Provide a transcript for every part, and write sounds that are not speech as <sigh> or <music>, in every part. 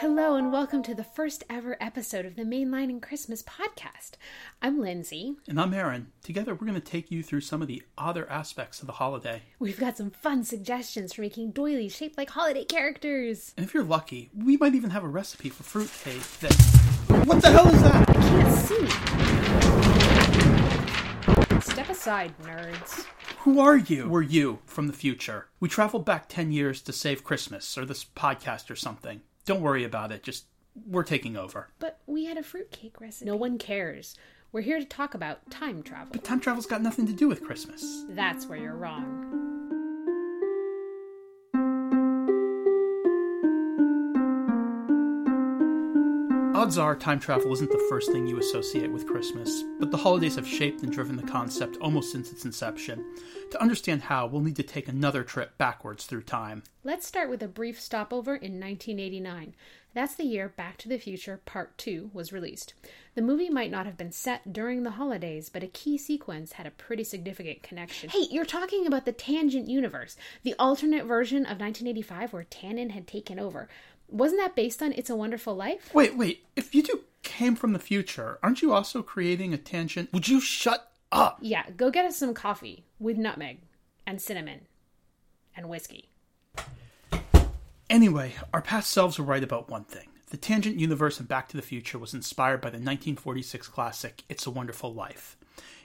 Hello, and welcome to the first ever episode of the Mainlining Christmas podcast. I'm Lindsay. And I'm Erin. Together, we're going to take you through some of the other aspects of the holiday. We've got some fun suggestions for making doilies shaped like holiday characters. And if you're lucky, we might even have a recipe for fruitcake that. What the hell is that? I can't see. Step aside, nerds. Who are you? We're you from the future. We traveled back 10 years to save Christmas or this podcast or something. Don't worry about it. Just, we're taking over. But we had a fruitcake recipe. No one cares. We're here to talk about time travel. But time travel's got nothing to do with Christmas. That's where you're wrong. Odds are time travel isn't the first thing you associate with Christmas, but the holidays have shaped and driven the concept almost since its inception. To understand how, we'll need to take another trip backwards through time. Let's start with a brief stopover in 1989. That's the year Back to the Future Part 2 was released. The movie might not have been set during the holidays, but a key sequence had a pretty significant connection. Hey, you're talking about the Tangent Universe, the alternate version of 1985 where Tannen had taken over. Wasn't that based on It's a Wonderful Life? Wait, wait. If you two came from the future, aren't you also creating a tangent? Would you shut up? Yeah, go get us some coffee with nutmeg and cinnamon and whiskey. Anyway, our past selves were right about one thing. The Tangent universe in Back to the Future was inspired by the 1946 classic It's a Wonderful Life.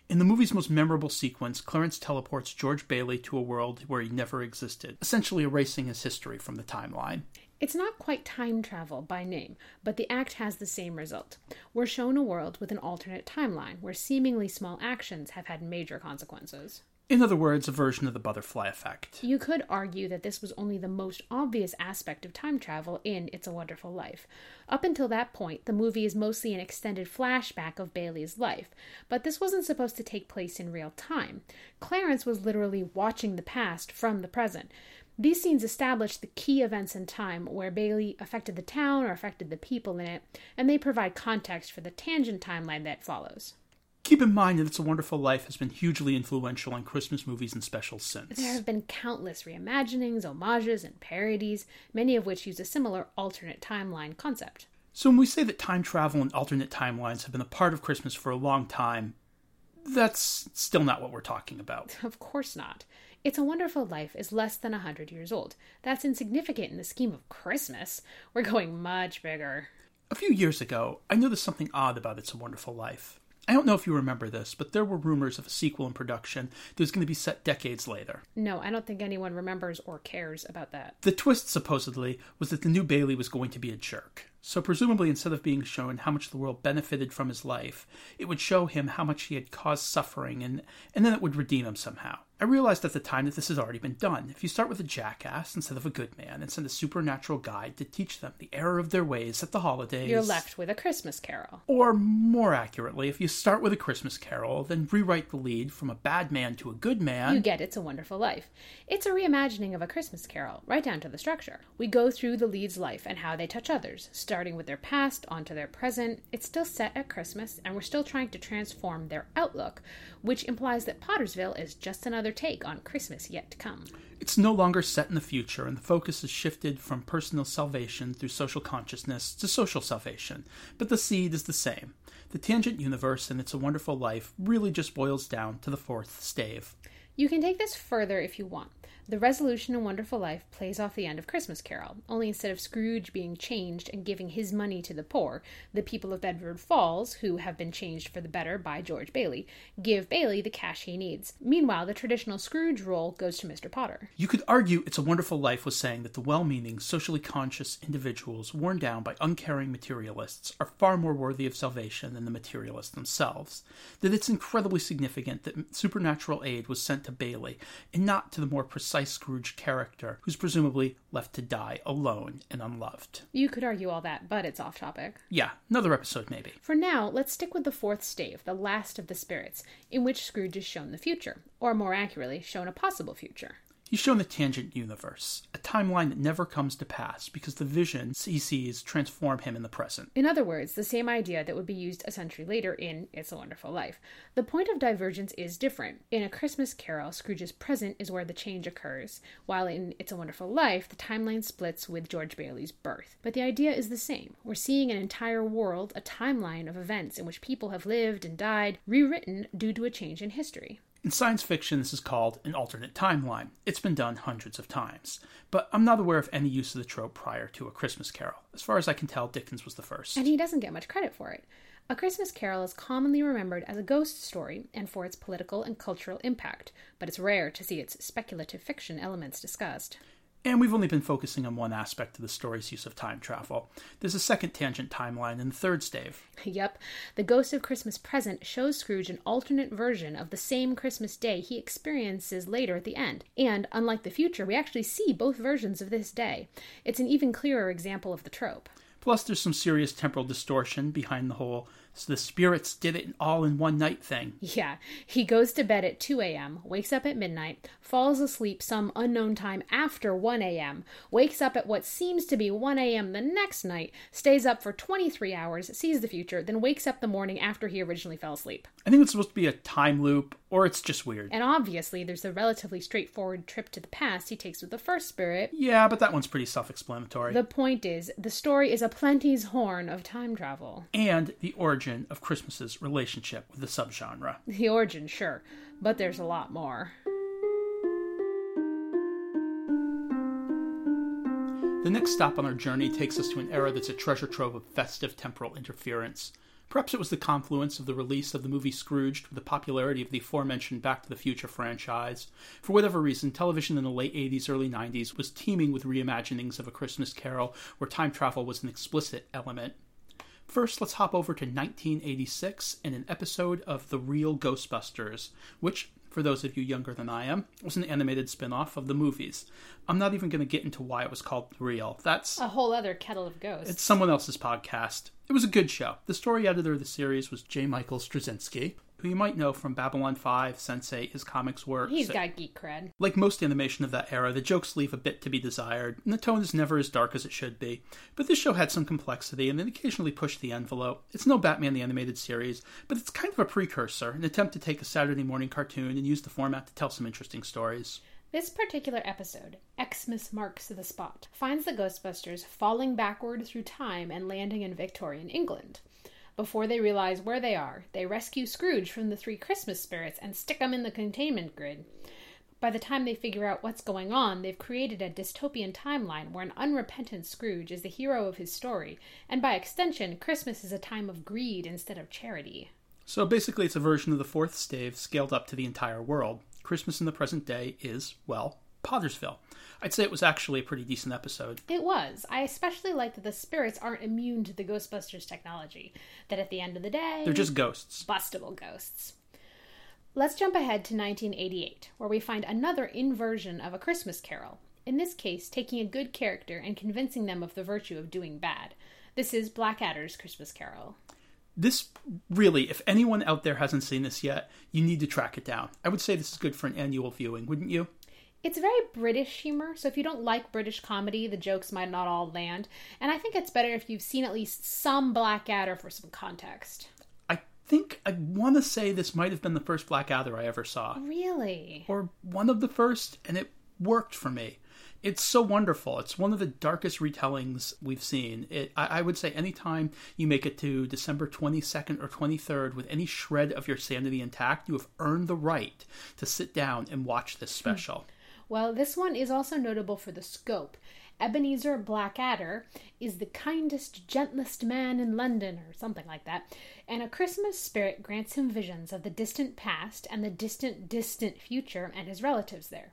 In the movie's most memorable sequence, Clarence teleports George Bailey to a world where he never existed, essentially erasing his history from the timeline. It's not quite time travel by name, but the act has the same result. We're shown a world with an alternate timeline where seemingly small actions have had major consequences. In other words, a version of the butterfly effect. You could argue that this was only the most obvious aspect of time travel in It's a Wonderful Life. Up until that point, the movie is mostly an extended flashback of Bailey's life, but this wasn't supposed to take place in real time. Clarence was literally watching the past from the present. These scenes establish the key events in time where Bailey affected the town or affected the people in it, and they provide context for the tangent timeline that follows. Keep in mind that It's a Wonderful Life has been hugely influential on Christmas movies and specials since. There have been countless reimaginings, homages, and parodies, many of which use a similar alternate timeline concept. So when we say that time travel and alternate timelines have been a part of Christmas for a long time, that's still not what we're talking about. <laughs> Of course not. It's a Wonderful Life is less than a 100 years old. That's insignificant in the scheme of Christmas. We're going much bigger. A few years ago, I noticed something odd about It's a Wonderful Life. I don't know if you remember this, but there were rumors of a sequel in production that was going to be set decades later. No, I don't think anyone remembers or cares about that. The twist, supposedly, was that the new Bailey was going to be a jerk. So, presumably, instead of being shown how much the world benefited from his life, it would show him how much he had caused suffering, and, and then it would redeem him somehow. I realized at the time that this has already been done. If you start with a jackass instead of a good man and send a supernatural guide to teach them the error of their ways at the holidays. You're left with a Christmas carol. Or, more accurately, if you start with a Christmas carol, then rewrite the lead from a bad man to a good man. You get It's a Wonderful Life. It's a reimagining of a Christmas carol, right down to the structure. We go through the lead's life and how they touch others, starting with their past onto their present. It's still set at Christmas, and we're still trying to transform their outlook, which implies that Pottersville is just another take on Christmas yet to come. It's no longer set in the future, and the focus has shifted from personal salvation through social consciousness to social salvation, but the seed is the same. The tangent universe and It's a Wonderful Life really just boils down to the fourth stave. You can take this further if you want. The resolution in Wonderful Life plays off the end of Christmas Carol, only instead of Scrooge being changed and giving his money to the poor, the people of Bedford Falls, who have been changed for the better by George Bailey, give Bailey the cash he needs. Meanwhile, the traditional Scrooge role goes to Mr. Potter. You could argue It's a Wonderful Life was saying that the well meaning, socially conscious individuals worn down by uncaring materialists are far more worthy of salvation than the materialists themselves. That it's incredibly significant that supernatural aid was sent to Bailey and not to the more precise Scrooge character, who's presumably left to die alone and unloved. You could argue all that, but it's off topic. Yeah, another episode maybe. For now, let's stick with the fourth stave, the last of the spirits, in which Scrooge is shown the future, or more accurately, shown a possible future. He's shown the tangent universe, a timeline that never comes to pass because the visions he sees transform him in the present. In other words, the same idea that would be used a century later in It's a Wonderful Life. The point of divergence is different. In A Christmas Carol, Scrooge's present is where the change occurs, while in It's a Wonderful Life, the timeline splits with George Bailey's birth. But the idea is the same. We're seeing an entire world, a timeline of events in which people have lived and died, rewritten due to a change in history. In science fiction, this is called an alternate timeline. It's been done hundreds of times, but I'm not aware of any use of the trope prior to A Christmas Carol. As far as I can tell, Dickens was the first. And he doesn't get much credit for it. A Christmas Carol is commonly remembered as a ghost story and for its political and cultural impact, but it's rare to see its speculative fiction elements discussed. And we've only been focusing on one aspect of the story's use of time travel. There's a second tangent timeline in the third stave. Yep, the Ghost of Christmas Present shows Scrooge an alternate version of the same Christmas day he experiences later at the end. And, unlike the future, we actually see both versions of this day. It's an even clearer example of the trope. Plus, there's some serious temporal distortion behind the whole so the spirits did it all in one night thing. Yeah. He goes to bed at 2 a.m., wakes up at midnight, falls asleep some unknown time after 1 a.m., wakes up at what seems to be 1 a.m. the next night, stays up for 23 hours, sees the future, then wakes up the morning after he originally fell asleep. I think it's supposed to be a time loop, or it's just weird. And obviously, there's a relatively straightforward trip to the past he takes with the first spirit. Yeah, but that one's pretty self explanatory. The point is, the story is a plenty's horn of time travel. And the origin origin of Christmas's relationship with the subgenre. <laughs> The origin, sure, but there's a lot more. The next stop on our journey takes us to an era that's a treasure trove of festive temporal interference. Perhaps it was the confluence of the release of the movie Scrooged with the popularity of the aforementioned Back to the Future franchise. For whatever reason, television in the late 80s, early 90s was teeming with reimaginings of A Christmas Carol where time travel was an explicit element. First, let's hop over to 1986 and an episode of The Real Ghostbusters, which, for those of you younger than I am, was an animated spin off of the movies. I'm not even going to get into why it was called Real. That's a whole other kettle of ghosts. It's someone else's podcast. It was a good show. The story editor of the series was J. Michael Straczynski who you might know from Babylon 5, Sense8, his comics work. He's got geek cred. Like most animation of that era, the jokes leave a bit to be desired, and the tone is never as dark as it should be. But this show had some complexity, and it occasionally pushed the envelope. It's no Batman the Animated Series, but it's kind of a precursor, an attempt to take a Saturday morning cartoon and use the format to tell some interesting stories. This particular episode, Xmas Marks the Spot, finds the Ghostbusters falling backward through time and landing in Victorian England. Before they realize where they are, they rescue Scrooge from the three Christmas spirits and stick him in the containment grid. By the time they figure out what's going on, they've created a dystopian timeline where an unrepentant Scrooge is the hero of his story, and by extension, Christmas is a time of greed instead of charity. So basically, it's a version of the fourth stave scaled up to the entire world. Christmas in the present day is, well, Pottersville. I'd say it was actually a pretty decent episode. It was. I especially like that the spirits aren't immune to the Ghostbusters technology. That at the end of the day, they're just ghosts. Bustable ghosts. Let's jump ahead to 1988, where we find another inversion of A Christmas Carol. In this case, taking a good character and convincing them of the virtue of doing bad. This is Blackadder's Christmas Carol. This really, if anyone out there hasn't seen this yet, you need to track it down. I would say this is good for an annual viewing, wouldn't you? It's very British humor, so if you don't like British comedy, the jokes might not all land. And I think it's better if you've seen at least some Blackadder for some context. I think I want to say this might have been the first Blackadder I ever saw. Really? Or one of the first, and it worked for me. It's so wonderful. It's one of the darkest retellings we've seen. It, I, I would say anytime you make it to December 22nd or 23rd with any shred of your sanity intact, you have earned the right to sit down and watch this hmm. special. Well, this one is also notable for the scope. Ebenezer Blackadder is the kindest, gentlest man in London, or something like that, and a Christmas spirit grants him visions of the distant past and the distant, distant future and his relatives there.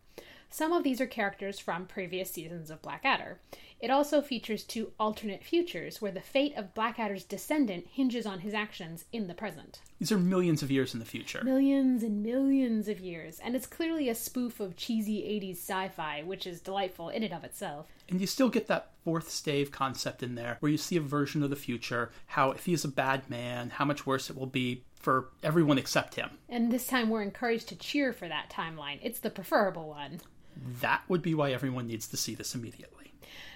Some of these are characters from previous seasons of Blackadder. It also features two alternate futures where the fate of Blackadder's descendant hinges on his actions in the present. These are millions of years in the future. Millions and millions of years. And it's clearly a spoof of cheesy 80s sci fi, which is delightful in and of itself. And you still get that fourth stave concept in there, where you see a version of the future, how if he's a bad man, how much worse it will be for everyone except him. And this time we're encouraged to cheer for that timeline. It's the preferable one. That would be why everyone needs to see this immediately.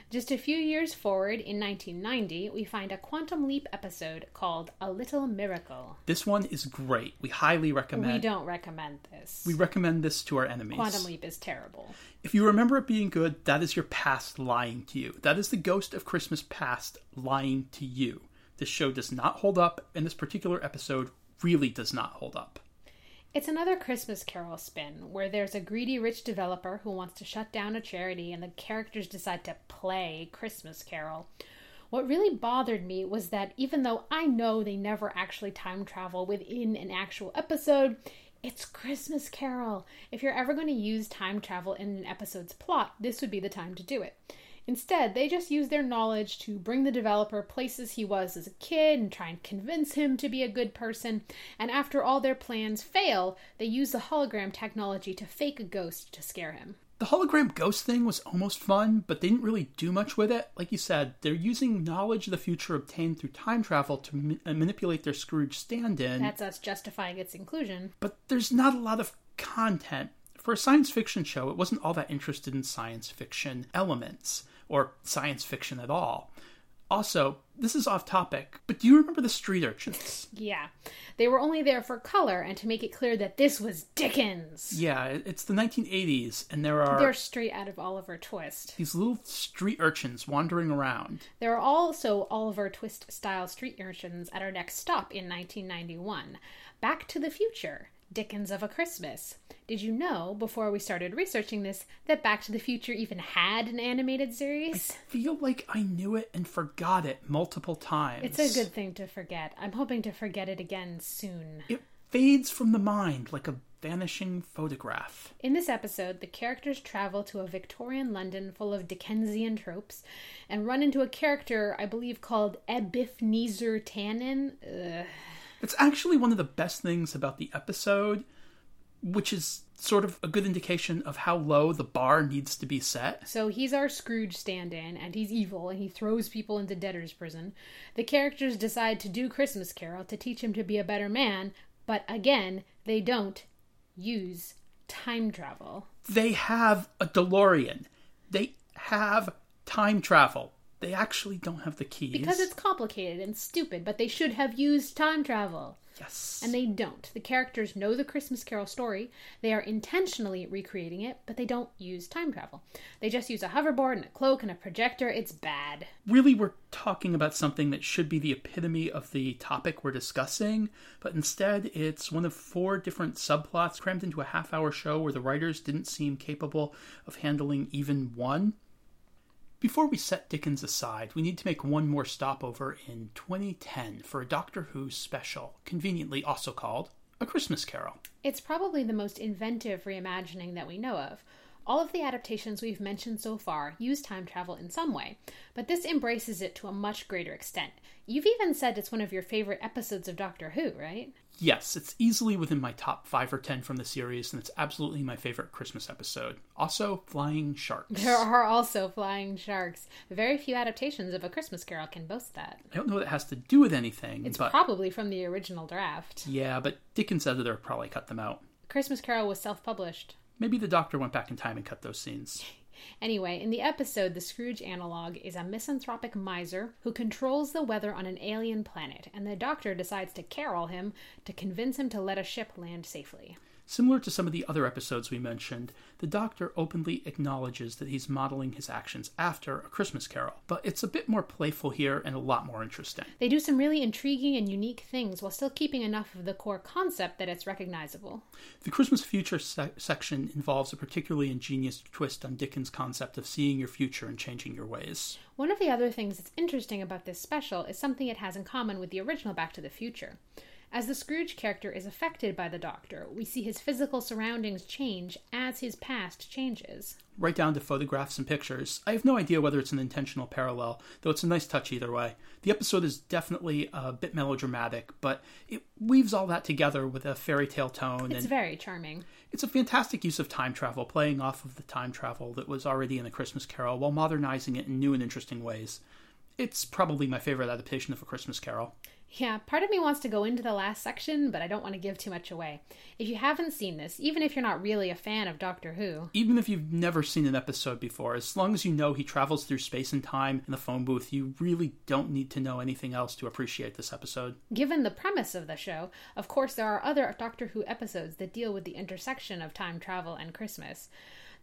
Just a few years forward, in 1990, we find a Quantum Leap episode called A Little Miracle. This one is great. We highly recommend. It. We don't recommend this. We recommend this to our enemies. Quantum Leap is terrible. If you remember it being good, that is your past lying to you. That is the ghost of Christmas past lying to you. This show does not hold up, and this particular episode really does not hold up. It's another Christmas Carol spin where there's a greedy rich developer who wants to shut down a charity and the characters decide to play Christmas Carol. What really bothered me was that even though I know they never actually time travel within an actual episode, it's Christmas Carol. If you're ever going to use time travel in an episode's plot, this would be the time to do it. Instead, they just use their knowledge to bring the developer places he was as a kid and try and convince him to be a good person. And after all their plans fail, they use the hologram technology to fake a ghost to scare him. The hologram ghost thing was almost fun, but they didn't really do much with it. Like you said, they're using knowledge of the future obtained through time travel to ma- uh, manipulate their Scrooge stand in. That's us justifying its inclusion. But there's not a lot of content. For a science fiction show, it wasn't all that interested in science fiction elements or science fiction at all. Also, this is off topic, but do you remember the street urchins? Yeah. They were only there for color and to make it clear that this was Dickens. Yeah, it's the 1980s, and there are. They're straight out of Oliver Twist. These little street urchins wandering around. There are also Oliver Twist style street urchins at our next stop in 1991 Back to the Future. Dickens of a Christmas. Did you know, before we started researching this, that Back to the Future even had an animated series? I feel like I knew it and forgot it multiple times. It's a good thing to forget. I'm hoping to forget it again soon. It fades from the mind like a vanishing photograph. In this episode, the characters travel to a Victorian London full of Dickensian tropes and run into a character I believe called Epiphnezer Tannen. Ugh. It's actually one of the best things about the episode, which is sort of a good indication of how low the bar needs to be set. So he's our Scrooge stand in, and he's evil, and he throws people into debtor's prison. The characters decide to do Christmas Carol to teach him to be a better man, but again, they don't use time travel. They have a DeLorean. They have time travel. They actually don't have the keys. Because it's complicated and stupid, but they should have used time travel. Yes. And they don't. The characters know the Christmas Carol story. They are intentionally recreating it, but they don't use time travel. They just use a hoverboard and a cloak and a projector. It's bad. Really, we're talking about something that should be the epitome of the topic we're discussing, but instead it's one of four different subplots crammed into a half hour show where the writers didn't seem capable of handling even one. Before we set Dickens aside, we need to make one more stopover in 2010 for a Doctor Who special, conveniently also called A Christmas Carol. It's probably the most inventive reimagining that we know of. All of the adaptations we've mentioned so far use time travel in some way, but this embraces it to a much greater extent. You've even said it's one of your favorite episodes of Doctor Who, right? Yes, it's easily within my top 5 or 10 from the series, and it's absolutely my favorite Christmas episode. Also, Flying Sharks. There are also flying sharks. Very few adaptations of A Christmas Carol can boast that. I don't know what it has to do with anything, It's but probably from the original draft. yeah, but Dickens' editor probably cut them out. Christmas Carol was self published. Maybe the Doctor went back in time and cut those scenes. <laughs> Anyway, in the episode, the Scrooge analog is a misanthropic miser who controls the weather on an alien planet, and the doctor decides to carol him to convince him to let a ship land safely. Similar to some of the other episodes we mentioned, the Doctor openly acknowledges that he's modeling his actions after A Christmas Carol, but it's a bit more playful here and a lot more interesting. They do some really intriguing and unique things while still keeping enough of the core concept that it's recognizable. The Christmas Future se- section involves a particularly ingenious twist on Dickens' concept of seeing your future and changing your ways. One of the other things that's interesting about this special is something it has in common with the original Back to the Future. As the Scrooge character is affected by the Doctor, we see his physical surroundings change as his past changes. Right down to photographs and pictures. I have no idea whether it's an intentional parallel, though it's a nice touch either way. The episode is definitely a bit melodramatic, but it weaves all that together with a fairy tale tone It's and very charming. It's a fantastic use of time travel, playing off of the time travel that was already in A Christmas Carol while modernizing it in new and interesting ways. It's probably my favorite adaptation of A Christmas Carol. Yeah, part of me wants to go into the last section, but I don't want to give too much away. If you haven't seen this, even if you're not really a fan of Doctor Who, Even if you've never seen an episode before, as long as you know he travels through space and time in the phone booth, you really don't need to know anything else to appreciate this episode. given the premise of the show, of course there are other Doctor Who episodes that deal with the intersection of time travel and Christmas.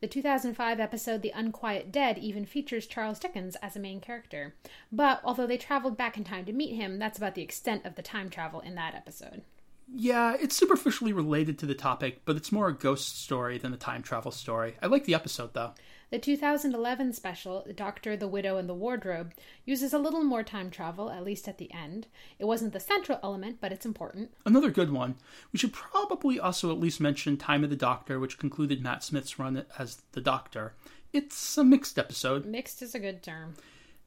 The 2005 episode The Unquiet Dead even features Charles Dickens as a main character. But although they traveled back in time to meet him, that's about the extent of the time travel in that episode. Yeah, it's superficially related to the topic, but it's more a ghost story than a time travel story. I like the episode though. The 2011 special, The Doctor, the Widow, and the Wardrobe, uses a little more time travel, at least at the end. It wasn't the central element, but it's important. Another good one. We should probably also at least mention Time of the Doctor, which concluded Matt Smith's run as the Doctor. It's a mixed episode. Mixed is a good term.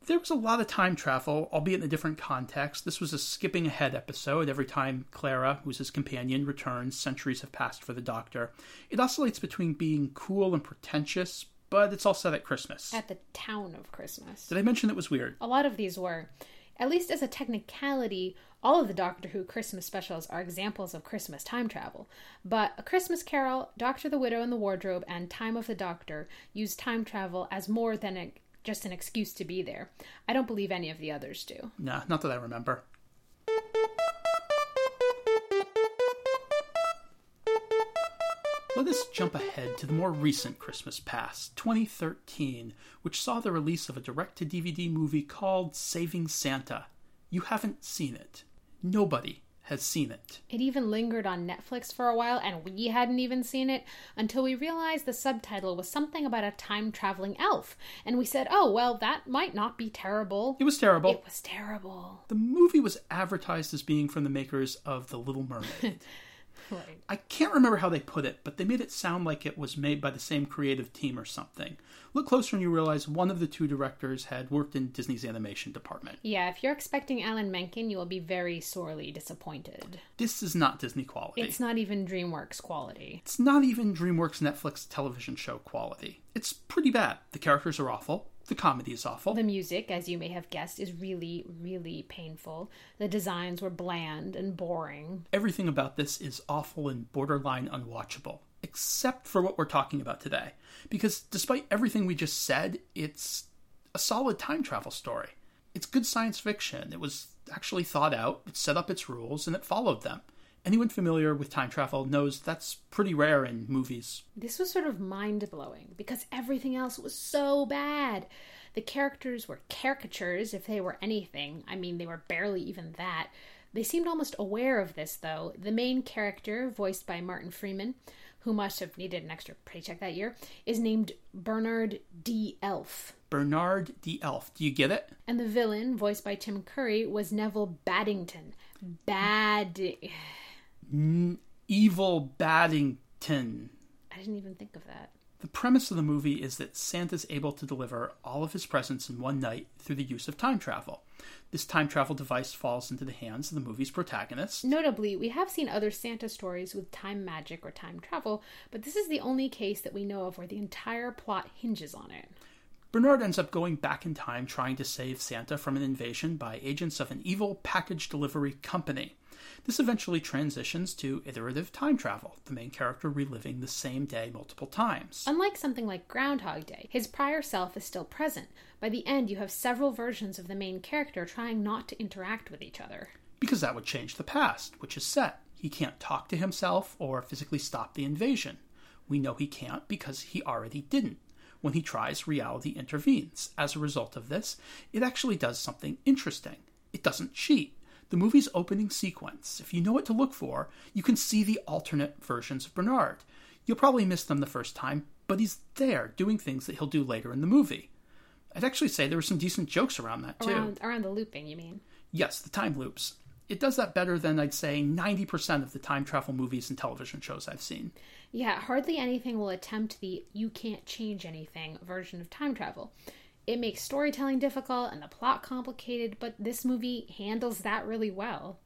There was a lot of time travel, albeit in a different context. This was a skipping ahead episode. Every time Clara, who's his companion, returns, centuries have passed for the Doctor. It oscillates between being cool and pretentious, but it's all set at Christmas. At the town of Christmas. Did I mention it was weird? A lot of these were. At least as a technicality, all of the Doctor Who Christmas specials are examples of Christmas time travel. But A Christmas Carol, Doctor the Widow and the Wardrobe, and Time of the Doctor use time travel as more than a, just an excuse to be there. I don't believe any of the others do. Nah, not that I remember. Let us jump ahead to the more recent Christmas past, 2013, which saw the release of a direct to DVD movie called Saving Santa. You haven't seen it. Nobody has seen it. It even lingered on Netflix for a while, and we hadn't even seen it until we realized the subtitle was something about a time traveling elf. And we said, oh, well, that might not be terrible. It was terrible. It was terrible. The movie was advertised as being from the makers of The Little Mermaid. <laughs> Right. I can't remember how they put it, but they made it sound like it was made by the same creative team or something. Look closer and you realize one of the two directors had worked in Disney's animation department. Yeah, if you're expecting Alan Menken, you will be very sorely disappointed. This is not Disney quality. It's not even DreamWorks quality. It's not even DreamWorks Netflix television show quality. It's pretty bad. The characters are awful. The comedy is awful. The music, as you may have guessed, is really, really painful. The designs were bland and boring. Everything about this is awful and borderline unwatchable, except for what we're talking about today. Because despite everything we just said, it's a solid time travel story. It's good science fiction. It was actually thought out, it set up its rules, and it followed them. Anyone familiar with time travel knows that's pretty rare in movies. This was sort of mind blowing because everything else was so bad. The characters were caricatures, if they were anything. I mean, they were barely even that. They seemed almost aware of this, though. The main character, voiced by Martin Freeman, who must have needed an extra paycheck that year, is named Bernard D. Elf. Bernard the Elf. Do you get it? And the villain, voiced by Tim Curry, was Neville Baddington. Bad. Evil Baddington. I didn't even think of that. The premise of the movie is that Santa's able to deliver all of his presents in one night through the use of time travel. This time travel device falls into the hands of the movie's protagonist. Notably, we have seen other Santa stories with time magic or time travel, but this is the only case that we know of where the entire plot hinges on it. Bernard ends up going back in time trying to save Santa from an invasion by agents of an evil package delivery company. This eventually transitions to iterative time travel, the main character reliving the same day multiple times. Unlike something like Groundhog Day, his prior self is still present. By the end, you have several versions of the main character trying not to interact with each other. Because that would change the past, which is set. He can't talk to himself or physically stop the invasion. We know he can't because he already didn't. When he tries, reality intervenes. As a result of this, it actually does something interesting. It doesn't cheat. The movie's opening sequence, if you know what to look for, you can see the alternate versions of Bernard. You'll probably miss them the first time, but he's there doing things that he'll do later in the movie. I'd actually say there were some decent jokes around that too. Around, around the looping, you mean? Yes, the time loops. It does that better than I'd say 90% of the time travel movies and television shows I've seen. Yeah, hardly anything will attempt the you can't change anything version of time travel. It makes storytelling difficult and the plot complicated, but this movie handles that really well.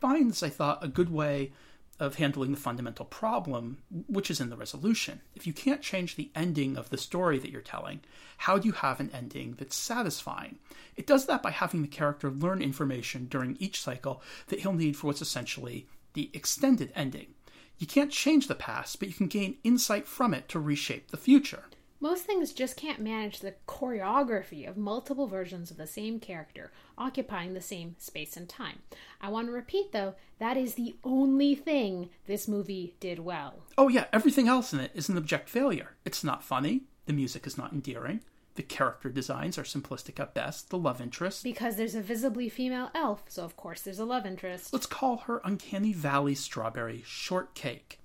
finds, I thought, a good way of handling the fundamental problem, which is in the resolution. If you can't change the ending of the story that you're telling, how do you have an ending that's satisfying? It does that by having the character learn information during each cycle that he'll need for what's essentially the extended ending. You can't change the past, but you can gain insight from it to reshape the future. Most things just can't manage the choreography of multiple versions of the same character occupying the same space and time. I want to repeat, though, that is the only thing this movie did well. Oh, yeah, everything else in it is an abject failure. It's not funny, the music is not endearing, the character designs are simplistic at best, the love interest. Because there's a visibly female elf, so of course there's a love interest. Let's call her Uncanny Valley Strawberry Shortcake.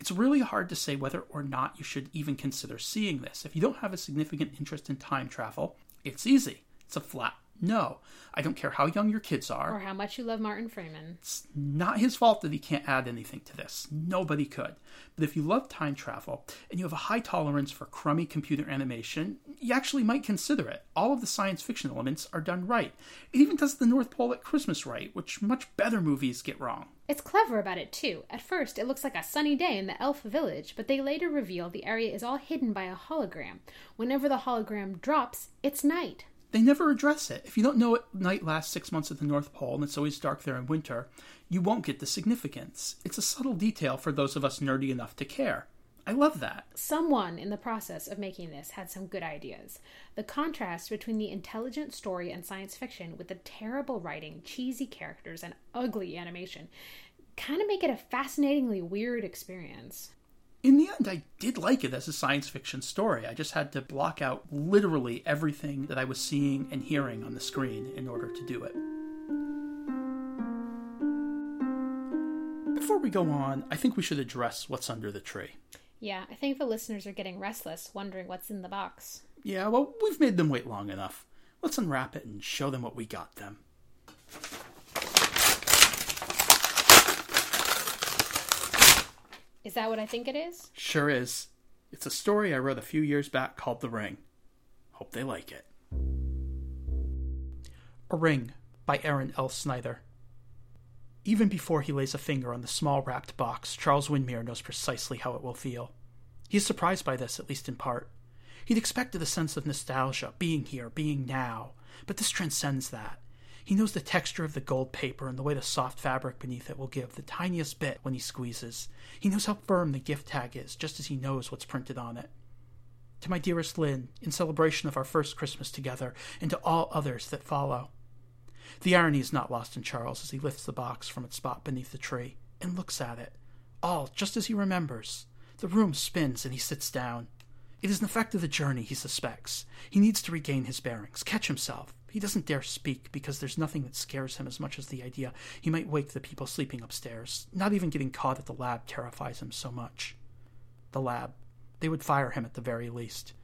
It's really hard to say whether or not you should even consider seeing this. If you don't have a significant interest in time travel, it's easy. It's a flat no. I don't care how young your kids are. Or how much you love Martin Freeman. It's not his fault that he can't add anything to this. Nobody could. But if you love time travel and you have a high tolerance for crummy computer animation, you actually might consider it. All of the science fiction elements are done right. It even does the North Pole at Christmas right, which much better movies get wrong. It's clever about it too. At first, it looks like a sunny day in the elf village, but they later reveal the area is all hidden by a hologram. Whenever the hologram drops, it's night. They never address it. If you don't know what night lasts six months at the North Pole and it's always dark there in winter, you won't get the significance. It's a subtle detail for those of us nerdy enough to care. I love that. Someone in the process of making this had some good ideas. The contrast between the intelligent story and science fiction with the terrible writing, cheesy characters, and ugly animation kind of make it a fascinatingly weird experience in the end, I did like it as a science fiction story. I just had to block out literally everything that I was seeing and hearing on the screen in order to do it. Before we go on, I think we should address what's under the tree. Yeah, I think the listeners are getting restless, wondering what's in the box. Yeah, well, we've made them wait long enough. Let's unwrap it and show them what we got them. Is that what I think it is? Sure is. It's a story I wrote a few years back called The Ring. Hope they like it. A Ring by Erin L. Snyder. Even before he lays a finger on the small wrapped box, Charles Windmere knows precisely how it will feel. He is surprised by this, at least in part. He'd expected a sense of nostalgia, being here, being now, but this transcends that. He knows the texture of the gold paper and the way the soft fabric beneath it will give the tiniest bit when he squeezes. He knows how firm the gift tag is, just as he knows what's printed on it. To my dearest Lynn, in celebration of our first Christmas together, and to all others that follow. The irony is not lost in Charles as he lifts the box from its spot beneath the tree and looks at it. All just as he remembers. The room spins and he sits down. It is an effect of the journey, he suspects. He needs to regain his bearings, catch himself. He doesn't dare speak because there's nothing that scares him as much as the idea he might wake the people sleeping upstairs. Not even getting caught at the lab terrifies him so much. The lab. They would fire him at the very least.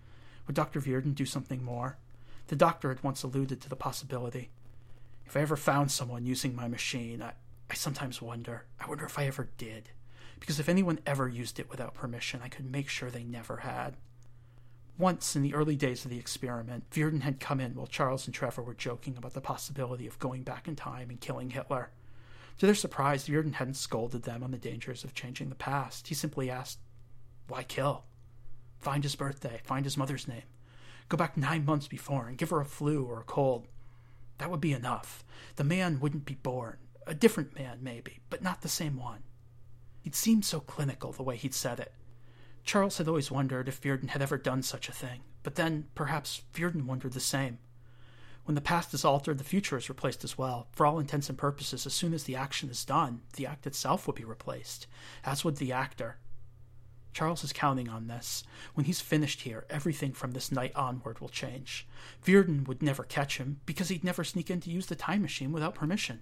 Would Dr. Virden do something more? The doctor had once alluded to the possibility. If I ever found someone using my machine, I, I sometimes wonder. I wonder if I ever did. Because if anyone ever used it without permission, I could make sure they never had. Once in the early days of the experiment, Virden had come in while Charles and Trevor were joking about the possibility of going back in time and killing Hitler. To their surprise, Virden hadn't scolded them on the dangers of changing the past. He simply asked, Why kill? Find his birthday, find his mother's name. Go back nine months before and give her a flu or a cold. That would be enough. The man wouldn't be born. A different man, maybe, but not the same one. He'd seemed so clinical the way he'd said it. Charles had always wondered if Virden had ever done such a thing, but then perhaps Virden wondered the same. When the past is altered, the future is replaced as well. For all intents and purposes, as soon as the action is done, the act itself will be replaced, as would the actor. Charles is counting on this. When he's finished here, everything from this night onward will change. Virden would never catch him, because he'd never sneak in to use the time machine without permission.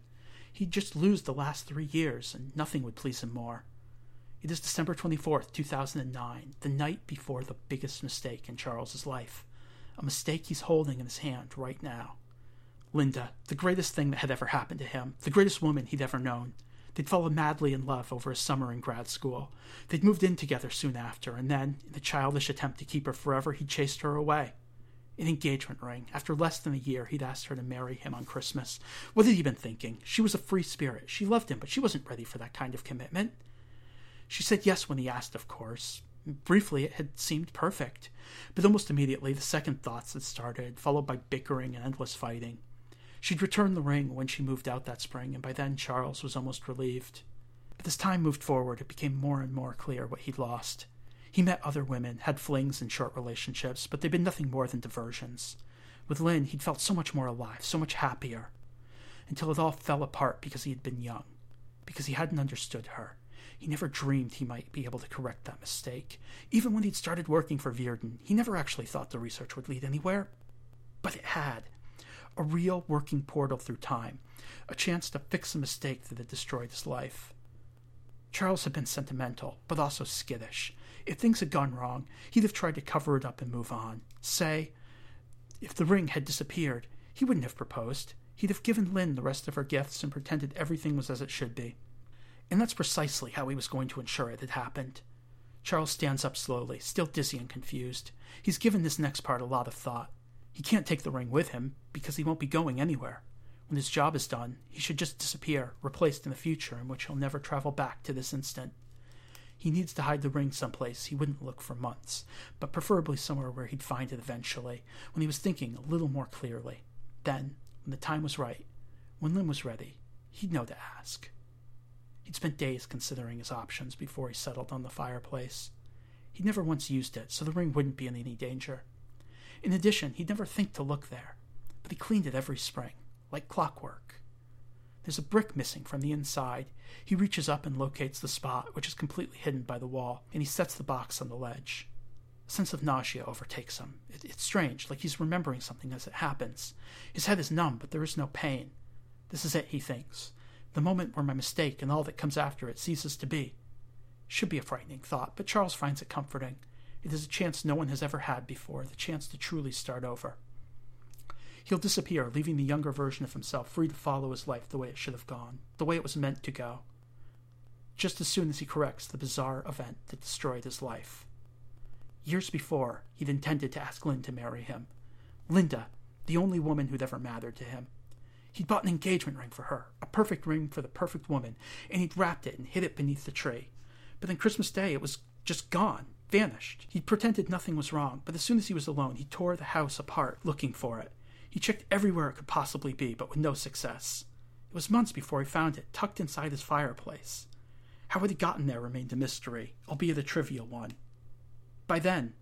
He'd just lose the last three years, and nothing would please him more. It is December 24th, 2009, the night before the biggest mistake in Charles's life. A mistake he's holding in his hand right now. Linda, the greatest thing that had ever happened to him, the greatest woman he'd ever known. They'd fallen madly in love over a summer in grad school. They'd moved in together soon after, and then, in a childish attempt to keep her forever, he'd chased her away. An engagement ring. After less than a year, he'd asked her to marry him on Christmas. What had he been thinking? She was a free spirit. She loved him, but she wasn't ready for that kind of commitment. She said yes when he asked, of course. Briefly, it had seemed perfect, but almost immediately the second thoughts had started, followed by bickering and endless fighting. She'd returned the ring when she moved out that spring, and by then Charles was almost relieved. But as time moved forward, it became more and more clear what he'd lost. He met other women, had flings and short relationships, but they'd been nothing more than diversions. With Lynn, he'd felt so much more alive, so much happier, until it all fell apart because he had been young, because he hadn't understood her. He never dreamed he might be able to correct that mistake. Even when he'd started working for Virden, he never actually thought the research would lead anywhere. But it had. A real working portal through time, a chance to fix a mistake that had destroyed his life. Charles had been sentimental, but also skittish. If things had gone wrong, he'd have tried to cover it up and move on. Say, if the ring had disappeared, he wouldn't have proposed. He'd have given Lynn the rest of her gifts and pretended everything was as it should be. And that's precisely how he was going to ensure it had happened. Charles stands up slowly, still dizzy and confused. He's given this next part a lot of thought. He can't take the ring with him because he won't be going anywhere. When his job is done, he should just disappear, replaced in the future in which he'll never travel back to this instant. He needs to hide the ring someplace he wouldn't look for months, but preferably somewhere where he'd find it eventually, when he was thinking a little more clearly. Then, when the time was right, when Lynn was ready, he'd know to ask. He'd spent days considering his options before he settled on the fireplace. He'd never once used it, so the ring wouldn't be in any danger. In addition, he'd never think to look there, but he cleaned it every spring like clockwork. There's a brick missing from the inside. He reaches up and locates the spot, which is completely hidden by the wall, and he sets the box on the ledge. A sense of nausea overtakes him. It, it's strange, like he's remembering something as it happens. His head is numb, but there is no pain. This is it, he thinks. The moment where my mistake and all that comes after it ceases to be. Should be a frightening thought, but Charles finds it comforting. It is a chance no one has ever had before, the chance to truly start over. He'll disappear, leaving the younger version of himself free to follow his life the way it should have gone, the way it was meant to go. Just as soon as he corrects the bizarre event that destroyed his life. Years before, he'd intended to ask Lynn to marry him. Linda, the only woman who'd ever mattered to him. He'd bought an engagement ring for her, a perfect ring for the perfect woman, and he'd wrapped it and hid it beneath the tree. But then Christmas Day, it was just gone, vanished. He'd pretended nothing was wrong, but as soon as he was alone, he tore the house apart looking for it. He checked everywhere it could possibly be, but with no success. It was months before he found it, tucked inside his fireplace. How had he gotten there remained a mystery, albeit a trivial one. By then,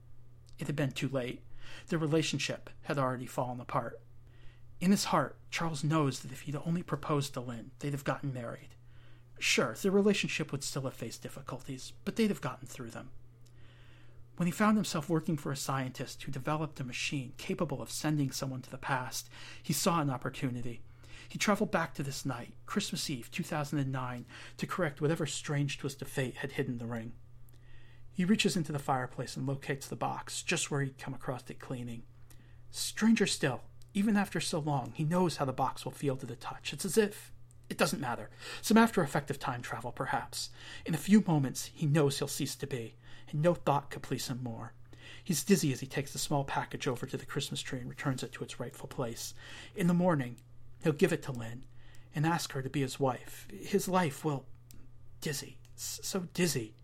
it had been too late. Their relationship had already fallen apart. In his heart, Charles knows that if he'd only proposed to Lynn, they'd have gotten married. Sure, their relationship would still have faced difficulties, but they'd have gotten through them. When he found himself working for a scientist who developed a machine capable of sending someone to the past, he saw an opportunity. He traveled back to this night, Christmas Eve 2009, to correct whatever strange twist of fate had hidden the ring. He reaches into the fireplace and locates the box, just where he'd come across it cleaning. Stranger still, even after so long, he knows how the box will feel to the touch. It's as if. It doesn't matter. Some after effect of time travel, perhaps. In a few moments, he knows he'll cease to be and no thought could please him more. He's dizzy as he takes the small package over to the Christmas tree and returns it to its rightful place. In the morning, he'll give it to Lynn and ask her to be his wife. His life will. Dizzy. So dizzy.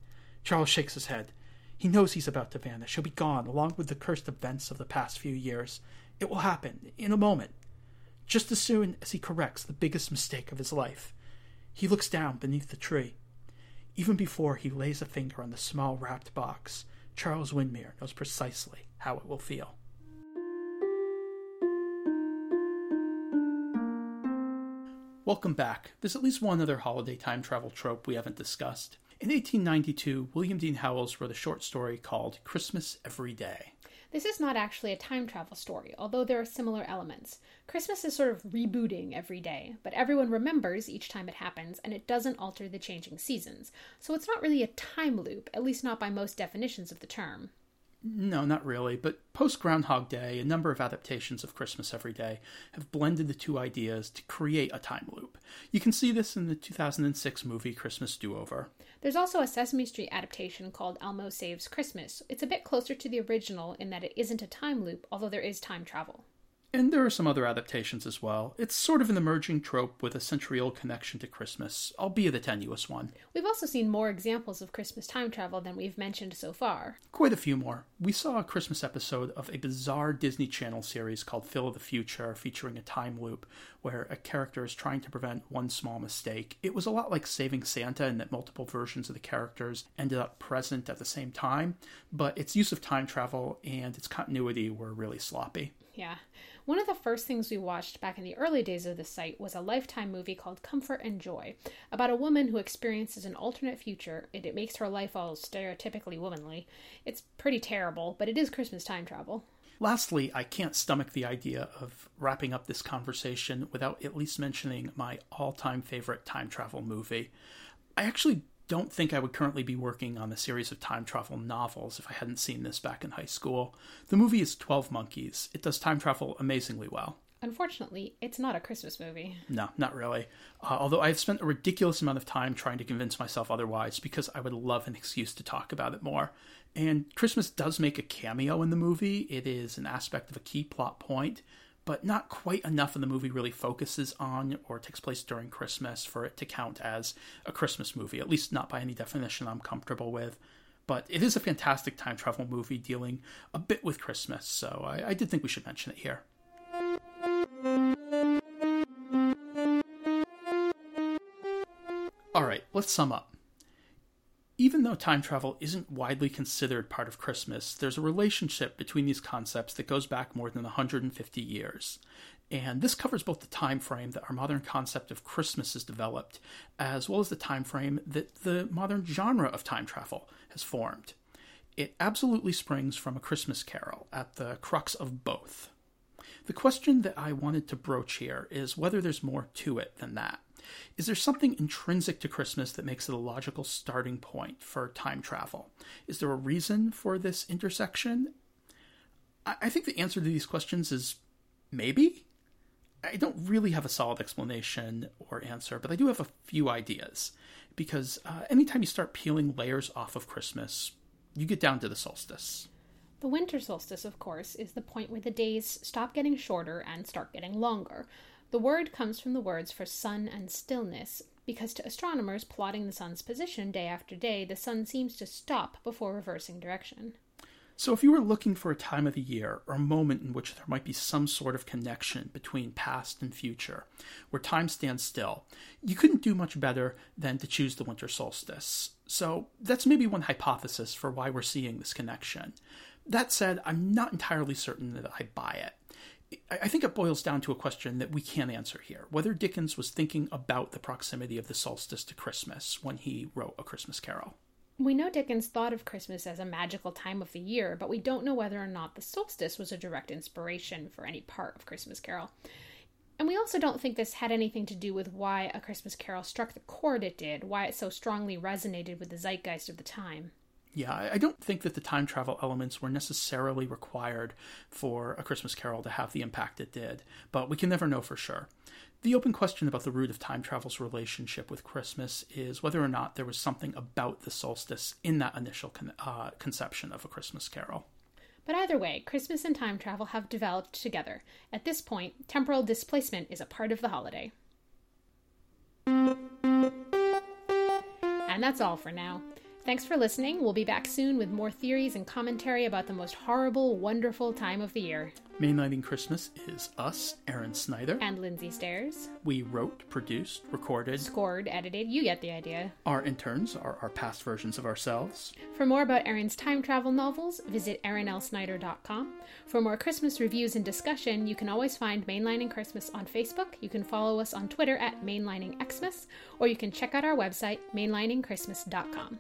Charles shakes his head. He knows he's about to vanish. He'll be gone, along with the cursed events of the past few years. It will happen, in a moment. Just as soon as he corrects the biggest mistake of his life. He looks down beneath the tree. Even before he lays a finger on the small wrapped box, Charles Windmere knows precisely how it will feel. Welcome back. There's at least one other holiday time travel trope we haven't discussed. In 1892, William Dean Howells wrote a short story called Christmas Every Day. This is not actually a time travel story, although there are similar elements. Christmas is sort of rebooting every day, but everyone remembers each time it happens, and it doesn't alter the changing seasons. So it's not really a time loop, at least not by most definitions of the term. No, not really. But post Groundhog Day, a number of adaptations of Christmas Every Day have blended the two ideas to create a time loop. You can see this in the 2006 movie Christmas Do Over. There's also a Sesame Street adaptation called Elmo Saves Christmas. It's a bit closer to the original in that it isn't a time loop, although there is time travel. And there are some other adaptations as well. It's sort of an emerging trope with a century old connection to Christmas, albeit a tenuous one. We've also seen more examples of Christmas time travel than we've mentioned so far. Quite a few more. We saw a Christmas episode of a bizarre Disney Channel series called Phil of the Future, featuring a time loop where a character is trying to prevent one small mistake. It was a lot like Saving Santa in that multiple versions of the characters ended up present at the same time, but its use of time travel and its continuity were really sloppy. Yeah. One of the first things we watched back in the early days of the site was a Lifetime movie called Comfort and Joy, about a woman who experiences an alternate future and it makes her life all stereotypically womanly. It's pretty terrible, but it is Christmas time travel. Lastly, I can't stomach the idea of wrapping up this conversation without at least mentioning my all time favorite time travel movie. I actually don't think I would currently be working on a series of time travel novels if I hadn't seen this back in high school. The movie is 12 Monkeys. It does time travel amazingly well. Unfortunately, it's not a Christmas movie. No, not really. Uh, although I've spent a ridiculous amount of time trying to convince myself otherwise because I would love an excuse to talk about it more. And Christmas does make a cameo in the movie, it is an aspect of a key plot point but not quite enough of the movie really focuses on or takes place during Christmas for it to count as a Christmas movie, at least not by any definition I'm comfortable with. But it is a fantastic time travel movie dealing a bit with Christmas, so I, I did think we should mention it here. All right, let's sum up. Even though time travel isn't widely considered part of Christmas, there's a relationship between these concepts that goes back more than 150 years. And this covers both the time frame that our modern concept of Christmas has developed, as well as the time frame that the modern genre of time travel has formed. It absolutely springs from a Christmas carol at the crux of both. The question that I wanted to broach here is whether there's more to it than that. Is there something intrinsic to Christmas that makes it a logical starting point for time travel? Is there a reason for this intersection? I think the answer to these questions is maybe. I don't really have a solid explanation or answer, but I do have a few ideas. Because uh, anytime you start peeling layers off of Christmas, you get down to the solstice. The winter solstice, of course, is the point where the days stop getting shorter and start getting longer. The word comes from the words for sun and stillness, because to astronomers plotting the sun's position day after day, the sun seems to stop before reversing direction. So, if you were looking for a time of the year or a moment in which there might be some sort of connection between past and future, where time stands still, you couldn't do much better than to choose the winter solstice. So, that's maybe one hypothesis for why we're seeing this connection. That said, I'm not entirely certain that I buy it. I think it boils down to a question that we can't answer here whether Dickens was thinking about the proximity of the solstice to Christmas when he wrote A Christmas Carol. We know Dickens thought of Christmas as a magical time of the year, but we don't know whether or not the solstice was a direct inspiration for any part of Christmas Carol. And we also don't think this had anything to do with why A Christmas Carol struck the chord it did, why it so strongly resonated with the zeitgeist of the time. Yeah, I don't think that the time travel elements were necessarily required for A Christmas Carol to have the impact it did, but we can never know for sure. The open question about the root of time travel's relationship with Christmas is whether or not there was something about the solstice in that initial con- uh, conception of A Christmas Carol. But either way, Christmas and time travel have developed together. At this point, temporal displacement is a part of the holiday. And that's all for now. Thanks for listening. We'll be back soon with more theories and commentary about the most horrible, wonderful time of the year. Mainlining Christmas is us, Erin Snyder. And Lindsay Stares. We wrote, produced, recorded, scored, edited. You get the idea. Our interns are our past versions of ourselves. For more about Erin's time travel novels, visit erinlsnyder.com. For more Christmas reviews and discussion, you can always find Mainlining Christmas on Facebook. You can follow us on Twitter at MainliningXmas, or you can check out our website, mainliningchristmas.com.